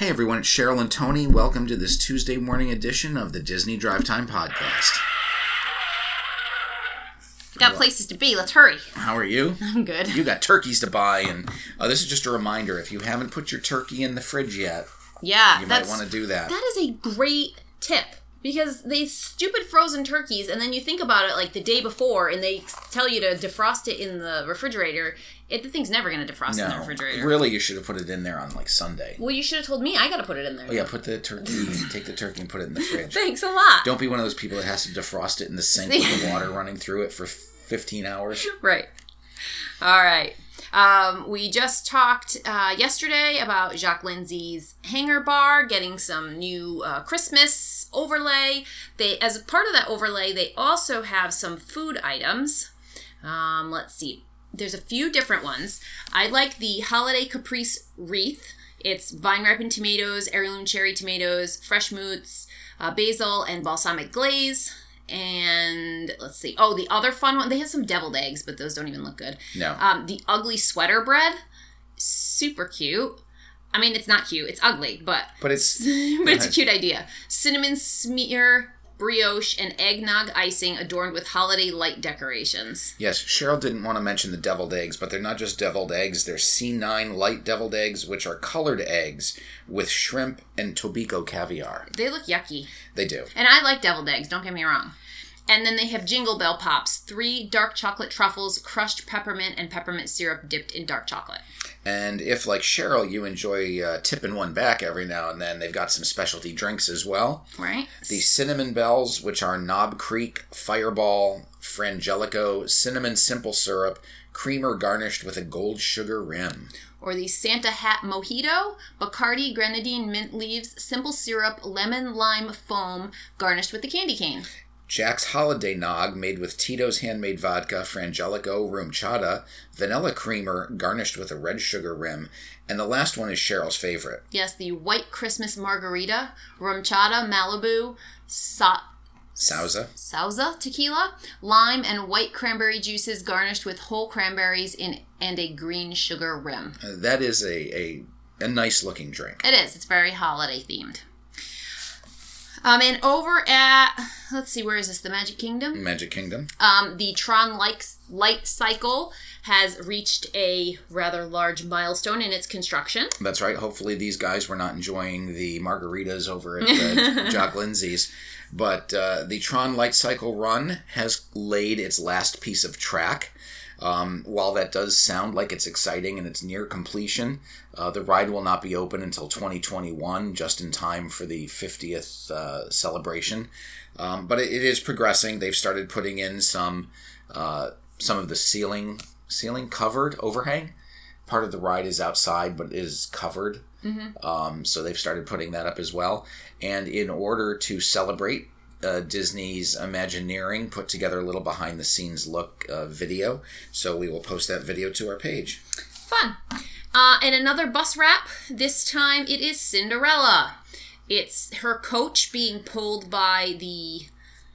Hey everyone, it's Cheryl and Tony. Welcome to this Tuesday morning edition of the Disney Drive Time Podcast. Got places to be. Let's hurry. How are you? I'm good. You got turkeys to buy, and uh, this is just a reminder if you haven't put your turkey in the fridge yet, Yeah, you might that's want to do that. that is a great tip because they stupid frozen turkeys, and then you think about it like the day before, and they tell you to defrost it in the refrigerator. It, the thing's never going to defrost in the refrigerator. really, you should have put it in there on like Sunday. Well, you should have told me. I got to put it in there. Oh yeah, put the turkey, take the turkey and put it in the fridge. Thanks a lot. Don't be one of those people that has to defrost it in the sink with the water running through it for 15 hours. Right. All right. Um, we just talked uh, yesterday about Jock Lindsay's Hangar Bar getting some new uh, Christmas overlay. They, as a part of that overlay, they also have some food items. Um, let's see. There's a few different ones. I like the Holiday Caprese wreath. It's vine ripened tomatoes, heirloom cherry tomatoes, fresh moots, uh, basil, and balsamic glaze. And let's see. Oh, the other fun one. They have some deviled eggs, but those don't even look good. No. Um, the ugly sweater bread, super cute. I mean, it's not cute. It's ugly, but But it's but it's a cute idea. Cinnamon smear brioche and eggnog icing adorned with holiday light decorations. Yes, Cheryl didn't want to mention the deviled eggs, but they're not just deviled eggs. They're C9 light deviled eggs, which are colored eggs with shrimp and Tobiko caviar. They look yucky. They do. And I like deviled eggs, don't get me wrong. And then they have Jingle Bell Pops, three dark chocolate truffles, crushed peppermint, and peppermint syrup dipped in dark chocolate. And if, like Cheryl, you enjoy uh, tipping one back every now and then, they've got some specialty drinks as well. Right? The cinnamon bells, which are Knob Creek, Fireball, Frangelico, cinnamon simple syrup, creamer garnished with a gold sugar rim. Or the Santa Hat Mojito, Bacardi, grenadine, mint leaves, simple syrup, lemon lime foam, garnished with the candy cane. Jack's Holiday Nog, made with Tito's handmade vodka, Frangelico, rum chata, vanilla creamer garnished with a red sugar rim, and the last one is Cheryl's favorite. Yes, the White Christmas Margarita, Rum Chata, Malibu, Sa- Sauza. Sauza tequila, lime, and white cranberry juices garnished with whole cranberries in and a green sugar rim. Uh, That is a, a, a nice looking drink. It is. It's very holiday themed. Um, and over at let's see, where is this? The Magic Kingdom. Magic Kingdom. Um, the Tron Light Light Cycle has reached a rather large milestone in its construction. That's right. Hopefully, these guys were not enjoying the margaritas over at uh, Jock Lindsay's. But uh, the Tron Light Cycle Run has laid its last piece of track. Um, while that does sound like it's exciting and it's near completion, uh, the ride will not be open until 2021, just in time for the 50th uh, celebration. Um, but it, it is progressing. They've started putting in some uh, some of the ceiling ceiling covered overhang. Part of the ride is outside, but is covered. Um, so they've started putting that up as well. And in order to celebrate uh, Disney's Imagineering, put together a little behind the scenes look uh, video. So we will post that video to our page. Fun. Uh, and another bus wrap. This time it is Cinderella. It's her coach being pulled by the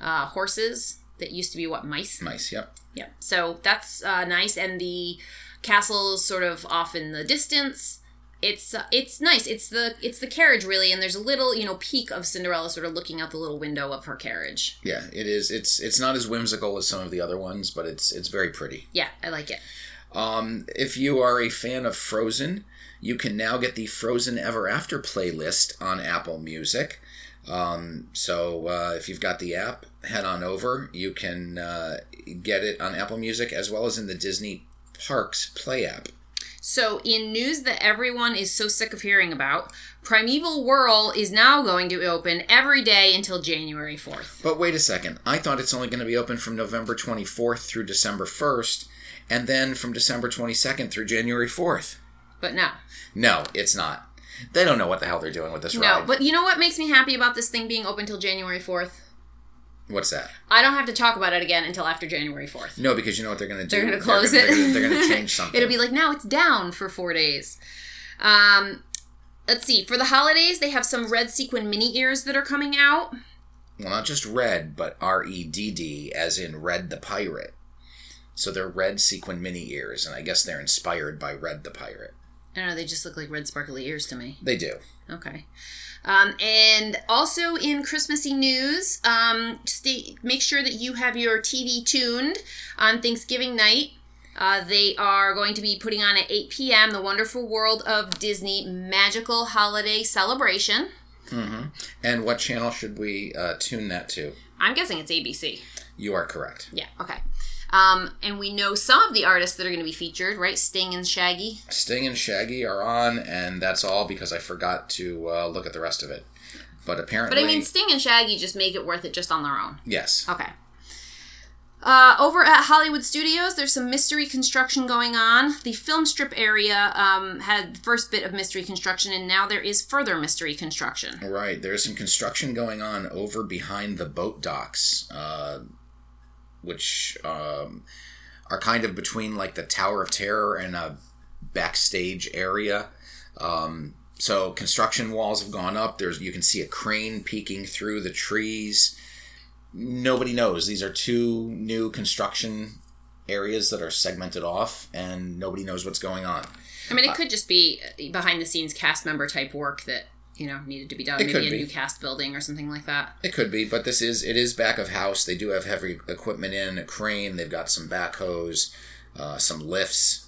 uh, horses that used to be what mice. Nice, yep. Yep. So that's uh, nice, and the castle is sort of off in the distance. It's uh, it's nice. It's the it's the carriage really, and there's a little you know peak of Cinderella sort of looking out the little window of her carriage. Yeah, it is. It's it's not as whimsical as some of the other ones, but it's it's very pretty. Yeah, I like it. Um, if you are a fan of Frozen, you can now get the Frozen Ever After playlist on Apple Music. Um, so uh, if you've got the app, head on over. You can uh, get it on Apple Music as well as in the Disney Parks Play app. So, in news that everyone is so sick of hearing about, Primeval Whirl is now going to open every day until January 4th. But wait a second. I thought it's only going to be open from November 24th through December 1st, and then from December 22nd through January 4th. But no. No, it's not. They don't know what the hell they're doing with this No, ride. but you know what makes me happy about this thing being open till January 4th? What's that? I don't have to talk about it again until after January 4th. No, because you know what they're going to do. They're going to close it. They're, gonna- they're going to change something. It'll be like, now it's down for four days. Um, let's see. For the holidays, they have some red sequin mini ears that are coming out. well, not just red, but R E D D, as in Redd the Pirate. So they're red sequin mini ears, and I guess they're inspired by Redd the Pirate. I don't know. They just look like red sparkly ears to me. They do. Okay. Um, and also in Christmassy news, um, stay, make sure that you have your TV tuned on Thanksgiving night. Uh, they are going to be putting on at 8 p.m. The Wonderful World of Disney Magical Holiday Celebration. Mm-hmm. And what channel should we uh, tune that to? I'm guessing it's ABC. You are correct. Yeah, okay. Um, and we know some of the artists that are going to be featured, right? Sting and Shaggy. Sting and Shaggy are on, and that's all because I forgot to uh, look at the rest of it. But apparently, But I mean, Sting and Shaggy just make it worth it just on their own. yes. Okay. Uh, over at Hollywood Studios, there's some mystery construction going on. The film strip area um, had the first bit of mystery construction, and now there is further mystery construction. Right. There's some construction going on over behind the boat docks, uh, which um, are kind of between like the Tower of Terror and a backstage area. Um, so construction walls have gone up. There's you can see a crane peeking through the trees. Nobody knows. These are two new construction areas that are segmented off, and nobody knows what's going on. I mean, it could just be behind the scenes cast member type work that you know needed to be done. It Maybe a be. new cast building or something like that. It could be, but this is it is back of house. They do have heavy equipment in a crane. They've got some backhoes, uh, some lifts.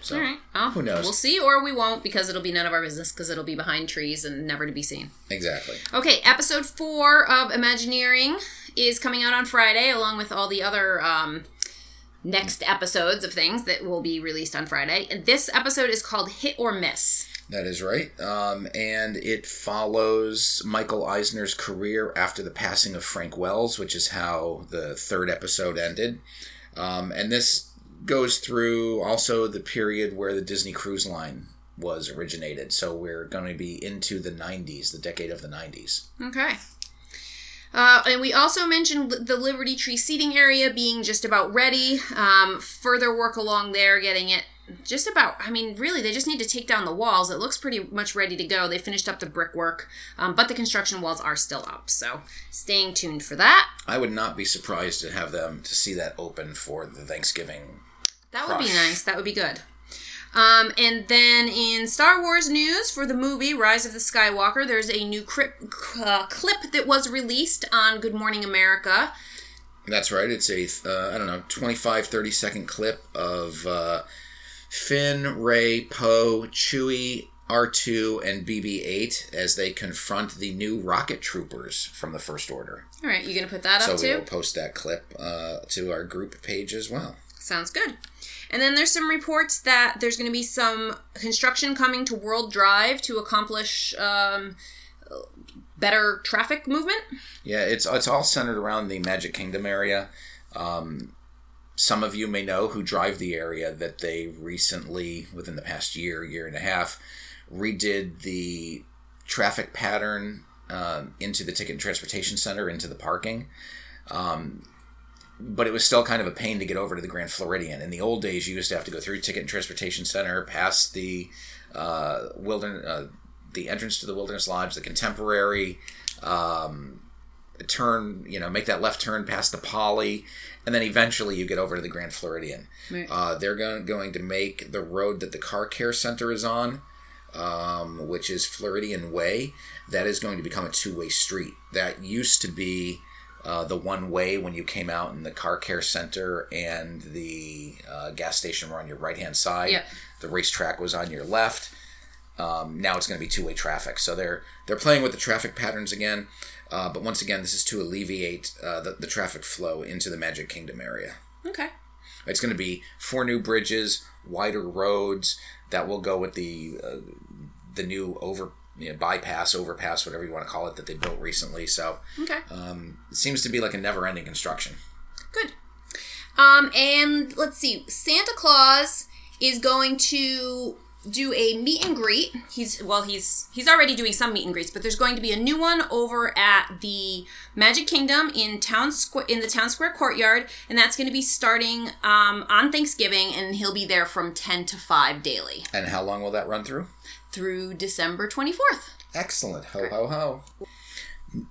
So All right. Well, Who knows? We'll see, or we won't, because it'll be none of our business, because it'll be behind trees and never to be seen. exactly. Okay, episode four of Imagineering is coming out on Friday, along with all the other um, next episodes of things that will be released on Friday. And this episode is called Hit or Miss. That is right. Um, and it follows Michael Eisner's career after the passing of Frank Wells, which is how the third episode ended. Um, and this goes through also the period where the Disney Cruise Line was originated. So we're going to be into the 90s, the decade of the 90s. Okay. Uh, and we also mentioned the Liberty Tree seating area being just about ready. Um, further work along there, getting it just about. I mean, really, they just need to take down the walls. It looks pretty much ready to go. They finished up the brickwork, um, but the construction walls are still up. So, staying tuned for that. I would not be surprised to have them to see that open for the Thanksgiving. That would be nice. That would be good. Um, and then in Star Wars news for the movie Rise of the Skywalker, there's a new crip, uh, clip that was released on Good Morning America. That's right. It's a uh, I don't know 25 30 second clip of uh, Finn, Rey, Poe, Chewie, R2 and BB-8 as they confront the new rocket troopers from the First Order. All right, you're gonna put that So up too? So we'll post that clip uh, to our group page as well. Sounds good. And then there's some reports that there's going to be some construction coming to World Drive to accomplish um, better traffic movement. Yeah, it's it's all centered around the Magic Kingdom area. Um, some of you may know who drive the area that they recently, within the past year, year and a half, redid the traffic pattern um, into the Ticket and Transportation Center, into the parking. Um, but it was still kind of a pain to get over to the Grand Floridian. In the old days, you used to have to go through Ticket and Transportation Center, past the uh, wilderness, uh, the entrance to the Wilderness Lodge, the Contemporary, um, turn, you know, make that left turn past the Poly, and then eventually you get over to the Grand Floridian. Right. Uh, they're going, going to make the road that the Car Care Center is on, um, which is Floridian Way, that is going to become a two way street. That used to be uh, the one way when you came out in the car care center and the uh, gas station were on your right hand side. Yeah. The racetrack was on your left. Um, now it's going to be two way traffic. So they're they're playing with the traffic patterns again. Uh, but once again, this is to alleviate uh, the, the traffic flow into the Magic Kingdom area. Okay. It's going to be four new bridges, wider roads that will go with the uh, the new over you know, bypass, overpass, whatever you want to call it, that they built recently. So Okay. um, it seems to be like a never ending construction. Good. Um, and let's see, Santa Claus is going to do a meet and greet. He's well, he's he's already doing some meet and greets, but there's going to be a new one over at the Magic Kingdom in town square in the town square courtyard, and that's going to be starting um, on Thanksgiving, and he'll be there from ten to five daily And how long will that run through? through December twenty fourth. Excellent. Ho, ho, ho.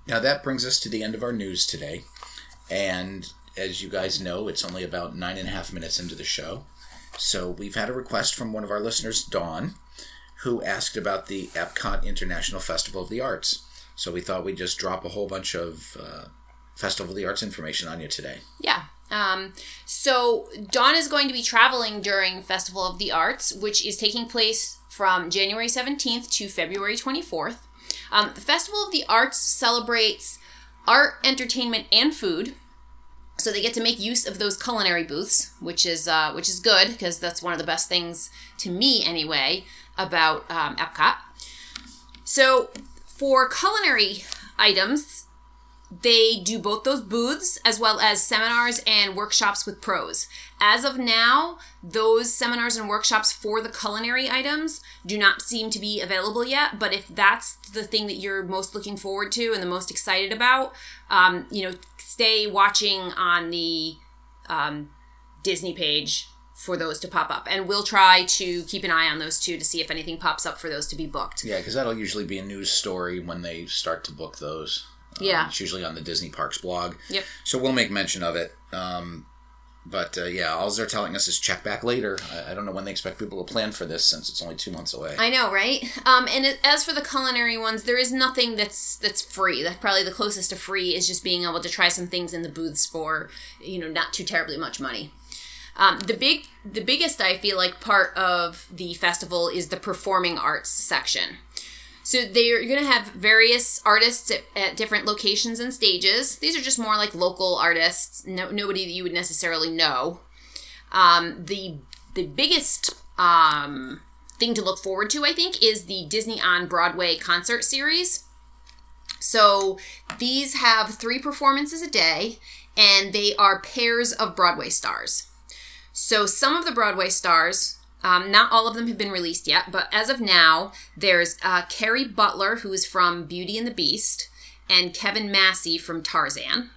Now that brings us to the end of our news today. And as you guys know, it's only about nine and a half minutes into the show. So we've had a request from one of our listeners, Dawn, who asked about the Epcot International Festival of the Arts. So we thought we'd just drop a whole bunch of uh, Festival of the Arts information on you today. Yeah. Um, so Dawn is going to be traveling during Festival of the Arts, which is taking place from January 17th to February 24th. Um, the Festival of the Arts celebrates art, entertainment, and food. So they get to make use of those culinary booths, which is uh, which is good because that's one of the best things to me anyway about um, Epcot. So for culinary items, they do both those booths as well as seminars and workshops with pros. As of now, those seminars and workshops for the culinary items do not seem to be available yet. But if that's the thing that you're most looking forward to and the most excited about, um, you know, stay watching on the um, Disney page for those to pop up. And we'll try to keep an eye on those too to see if anything pops up for those to be booked. Yeah, because that'll usually be a news story when they start to book those. Yeah. It's usually on the Disney Parks blog. Yep. So we'll make mention of it. Um, but uh, yeah, all they're telling us is check back later. I, I don't know when they expect people to plan for this since it's only two months away. I know, right? Um, and it, as for the culinary ones, there is nothing that's that's free. That probably the closest to free is just being able to try some things in the booths for you know not too terribly much money. Um, the big, the biggest I feel like part of the festival is the performing arts section. So they're going to have various artists at, at different locations and stages. These are just more like local artists, no, nobody that you would necessarily know. Um, the the biggest um, thing to look forward to, I think, is the Disney on Broadway concert series. So these have three performances a day, and they are pairs of Broadway stars. So some of the Broadway stars, um, not all of them have been released yet, but as of now, there's uh, Kerry Butler, who is from Beauty and the Beast, and Kevin Massey from Tarzan.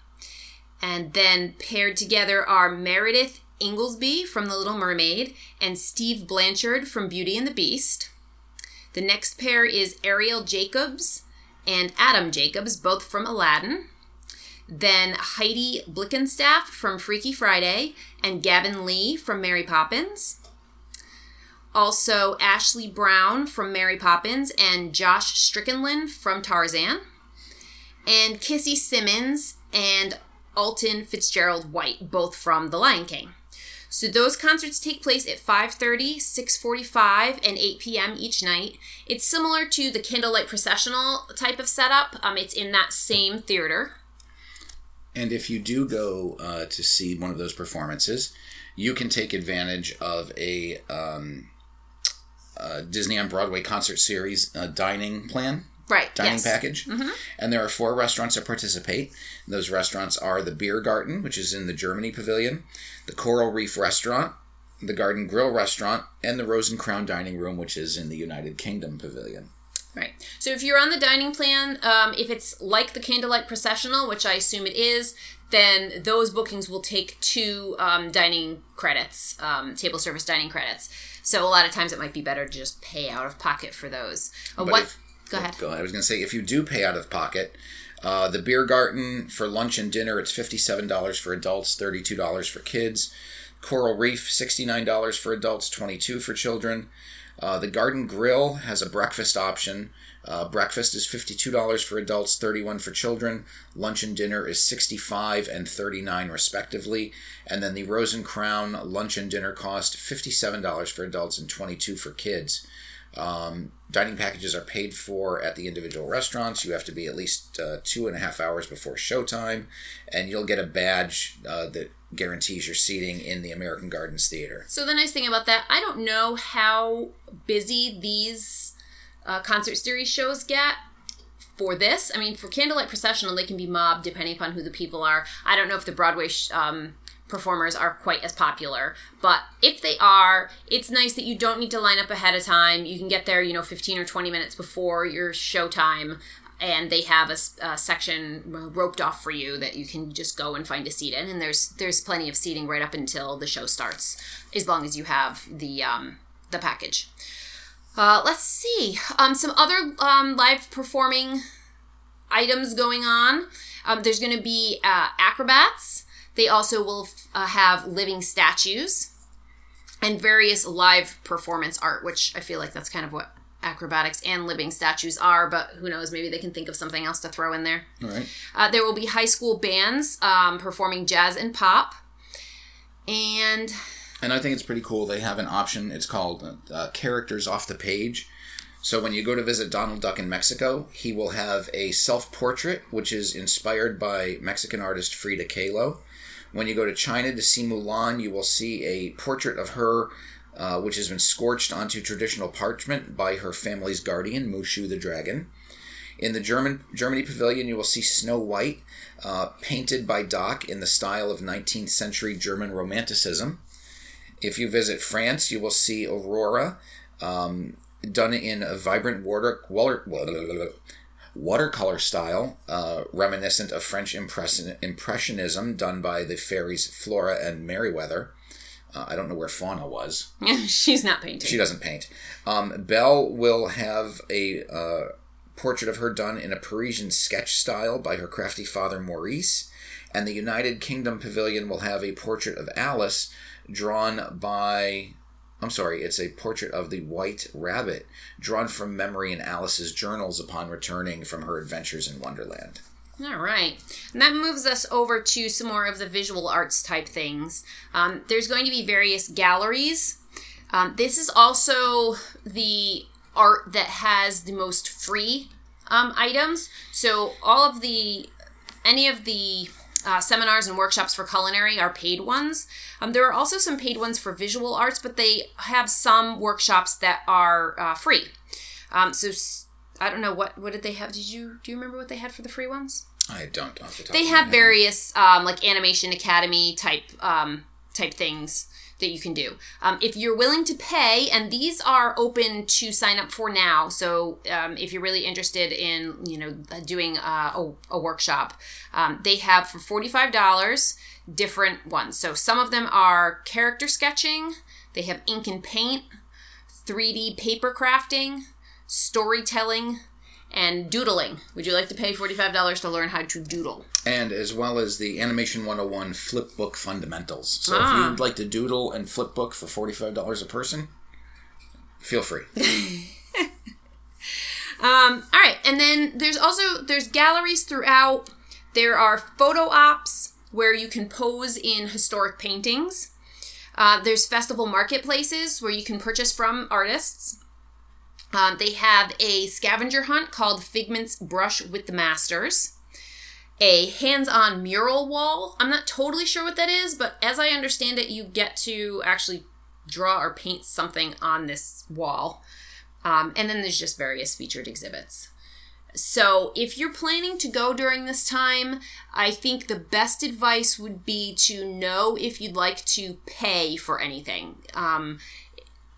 And then paired together are Meredith Inglesby from The Little Mermaid and Steve Blanchard from Beauty and the Beast. The next pair is Arielle Jacobs and Adam Jacobs, both from Aladdin. Then Heidi Blickenstaff from Freaky Friday and Gavin Lee from Mary Poppins. Also, Ashley Brown from Mary Poppins and Josh Strickland from Tarzan. And Kissy Simmons and Alton Fitzgerald White, both from The Lion King. So those concerts take place at 5:30, 6:45, and 8 p.m. each night. It's similar to the candlelight processional type of setup. Um, it's in that same theater. And if you do go uh, to see one of those performances, you can take advantage of a, um, a Disney on Broadway concert series uh, dining plan. Right. Dining yes. package. And there are four restaurants that participate. Those restaurants are the Beer Garden, which is in the Germany Pavilion, the Coral Reef Restaurant, the Garden Grill Restaurant, and the Rose and Crown Dining Room, which is in the United Kingdom Pavilion. Right. So if you're on the dining plan, um, if it's like the candlelight processional, which I assume it is, then those bookings will take two um, dining credits, um, table service dining credits. So a lot of times it might be better to just pay out of pocket for those. Uh, what? if- go ahead. Go ahead. I was going to say, if you do pay out of pocket, uh, the Beer Garden for lunch and dinner, it's $57 for adults, $32 for kids. Coral Reef, $69 for adults, 22 for children. Uh, the Garden Grill has a breakfast option. Uh, breakfast is $52 for adults, 31 for children. Lunch and dinner is 65 and 39 respectively. And then the Rose and Crown lunch and dinner cost $57 for adults and 22 for kids. Um, dining packages are paid for at the individual restaurants. You have to be at least uh, two and a half hours before showtime, and you'll get a badge uh, that guarantees your seating in the American Gardens Theater. So the nice thing about that, I don't know how busy these uh, concert series shows get for this. I mean, for Candlelight Processional, they can be mobbed depending upon who the people are. I don't know if the Broadway sh- um, performers are quite as popular, but if they are, it's nice that you don't need to line up ahead of time. You can get there, you know, 15 or 20 minutes before your show time. And they have a section roped off for you that you can just go and find a seat in, and there's there's plenty of seating right up until the show starts, as long as you have the um, the package. Uh, let's see. Um, some other um, live performing items going on. Um, there's going to be uh, acrobats. They also will uh, have living statues and various live performance art, which I feel like that's kind of what acrobatics and living statues are, but who knows? Maybe they can think of something else to throw in there. All right. Uh, there will be high school bands um, performing jazz and pop. And And I think it's pretty cool. They have an option. It's called uh, Characters Off the Page. So when you go to visit Donald Duck in Mexico, he will have a self portrait, which is inspired by Mexican artist Frida Kahlo. When you go to China to see Mulan, you will see a portrait of her, uh, which has been scorched onto traditional parchment by her family's guardian, Mushu the dragon. In the German Germany pavilion, you will see Snow White, uh, painted by Doc in the style of 19th century German Romanticism. If you visit France, you will see Aurora, um, done in a vibrant water, water watercolor style, uh, reminiscent of French impression, Impressionism, done by the fairies Flora and Merryweather. Uh, I don't know where Fauna was. she's not painting. She doesn't paint. Um, Belle will have a uh, portrait of her done in a Parisian sketch style by her crafty father Maurice. And the United Kingdom Pavilion will have a portrait of Alice drawn by. I'm sorry, it's a portrait of the White Rabbit, drawn from memory in Alice's journals upon returning from her adventures in Wonderland. All right. And that moves us over to some more of the visual arts type things. Um, there's going to be various galleries. Um, this is also the art that has the most free um, items. So all of the, any of the uh, seminars and workshops for culinary are paid ones. Um, there are also some paid ones for visual arts, but they have some workshops that are uh, free. Um, so I don't know what what did they have? Did you do you remember what they had for the free ones? I don't off the top They of have various um, like animation academy type um, type things that you can do. Um, if you're willing to pay, and these are open to sign up for now. So um, if you're really interested in you know doing uh, a, a workshop, um, they have for forty five dollars different ones. So some of them are character sketching. They have ink and paint, 3D paper crafting, storytelling, and doodling. Would you like to pay $45 to learn how to doodle? and as well as the Animation 101 Flip Book Fundamentals. So Ah. if you'd like to doodle and flip book for $45 a person, feel free. Um, all right, and then there's also there's galleries throughout. There are photo ops where you can pose in historic paintings. Uh, there's festival marketplaces where you can purchase from artists. Um, they have a scavenger hunt called Figment's Brush with the Masters. A hands on mural wall. I'm not totally sure what that is, but as I understand it, you get to actually draw or paint something on this wall. Um, and then there's just various featured exhibits. So, if you're planning to go during this time, I think the best advice would be to know if you'd like to pay for anything. Um,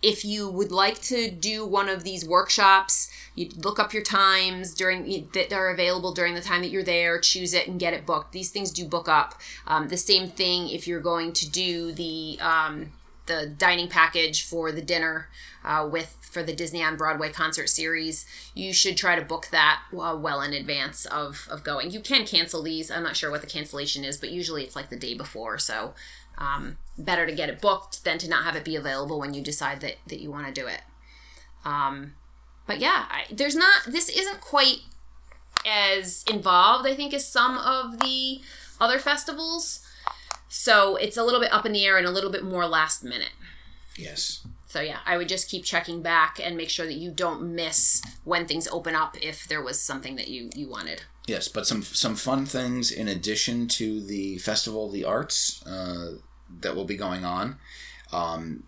if you would like to do one of these workshops, you look up your times during that are available during the time that you're there. Choose it and get it booked. These things do book up. Um, the same thing if you're going to do the um, the dining package for the dinner uh, with for the Disney on Broadway concert series. You should try to book that uh, well in advance of of going. You can cancel these. I'm not sure what the cancellation is, but usually it's like the day before. So um, better to get it booked than to not have it be available when you decide that that you want to do it. Um, but yeah, I, there's not. This isn't quite as involved, I think, as some of the other festivals. So it's a little bit up in the air and a little bit more last minute. Yes. So yeah, I would just keep checking back and make sure that you don't miss when things open up if there was something that you you wanted. Yes, but some some fun things in addition to the Festival of the Arts uh, that will be going on. Um,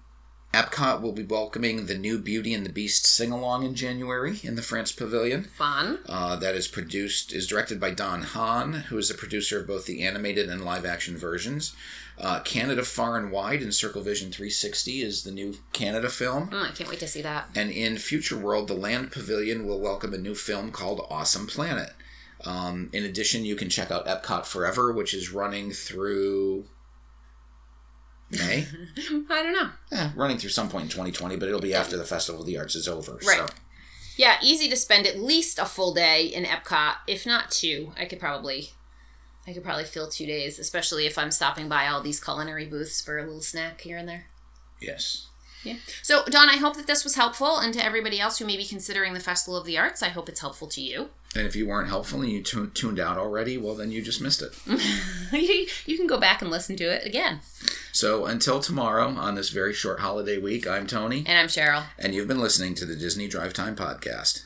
Epcot will be welcoming the new Beauty and the Beast sing along in January in the France Pavilion. Fun. Uh, that is produced is directed by Don Hahn, who is the producer of both the animated and live action versions. Uh, Canada Far and Wide in Circle Vision 360 is the new Canada film. Mm, I can't wait to see that. And in Future World, the Land Pavilion will welcome a new film called Awesome Planet. Um, in addition, you can check out Epcot Forever, which is running through May. I don't know. Eh, running through some point in 2020, but it'll be after the Festival of the Arts is over. Right. So, Yeah, easy to spend at least a full day in Epcot, if not two. I could probably I could probably fill two days, especially if I'm stopping by all these culinary booths for a little snack here and there. yes. Yeah. So, Don, I hope that this was helpful, and to everybody else who may be considering the Festival of the Arts, I hope it's helpful to you. And if you weren't helpful and you tu- tuned out already, well, then you just missed it. you you can go back and listen to it again. So until tomorrow on this very short holiday week, I'm Tony, And I'm Cheryl. and you've been listening to the Disney Drive Time Podcast.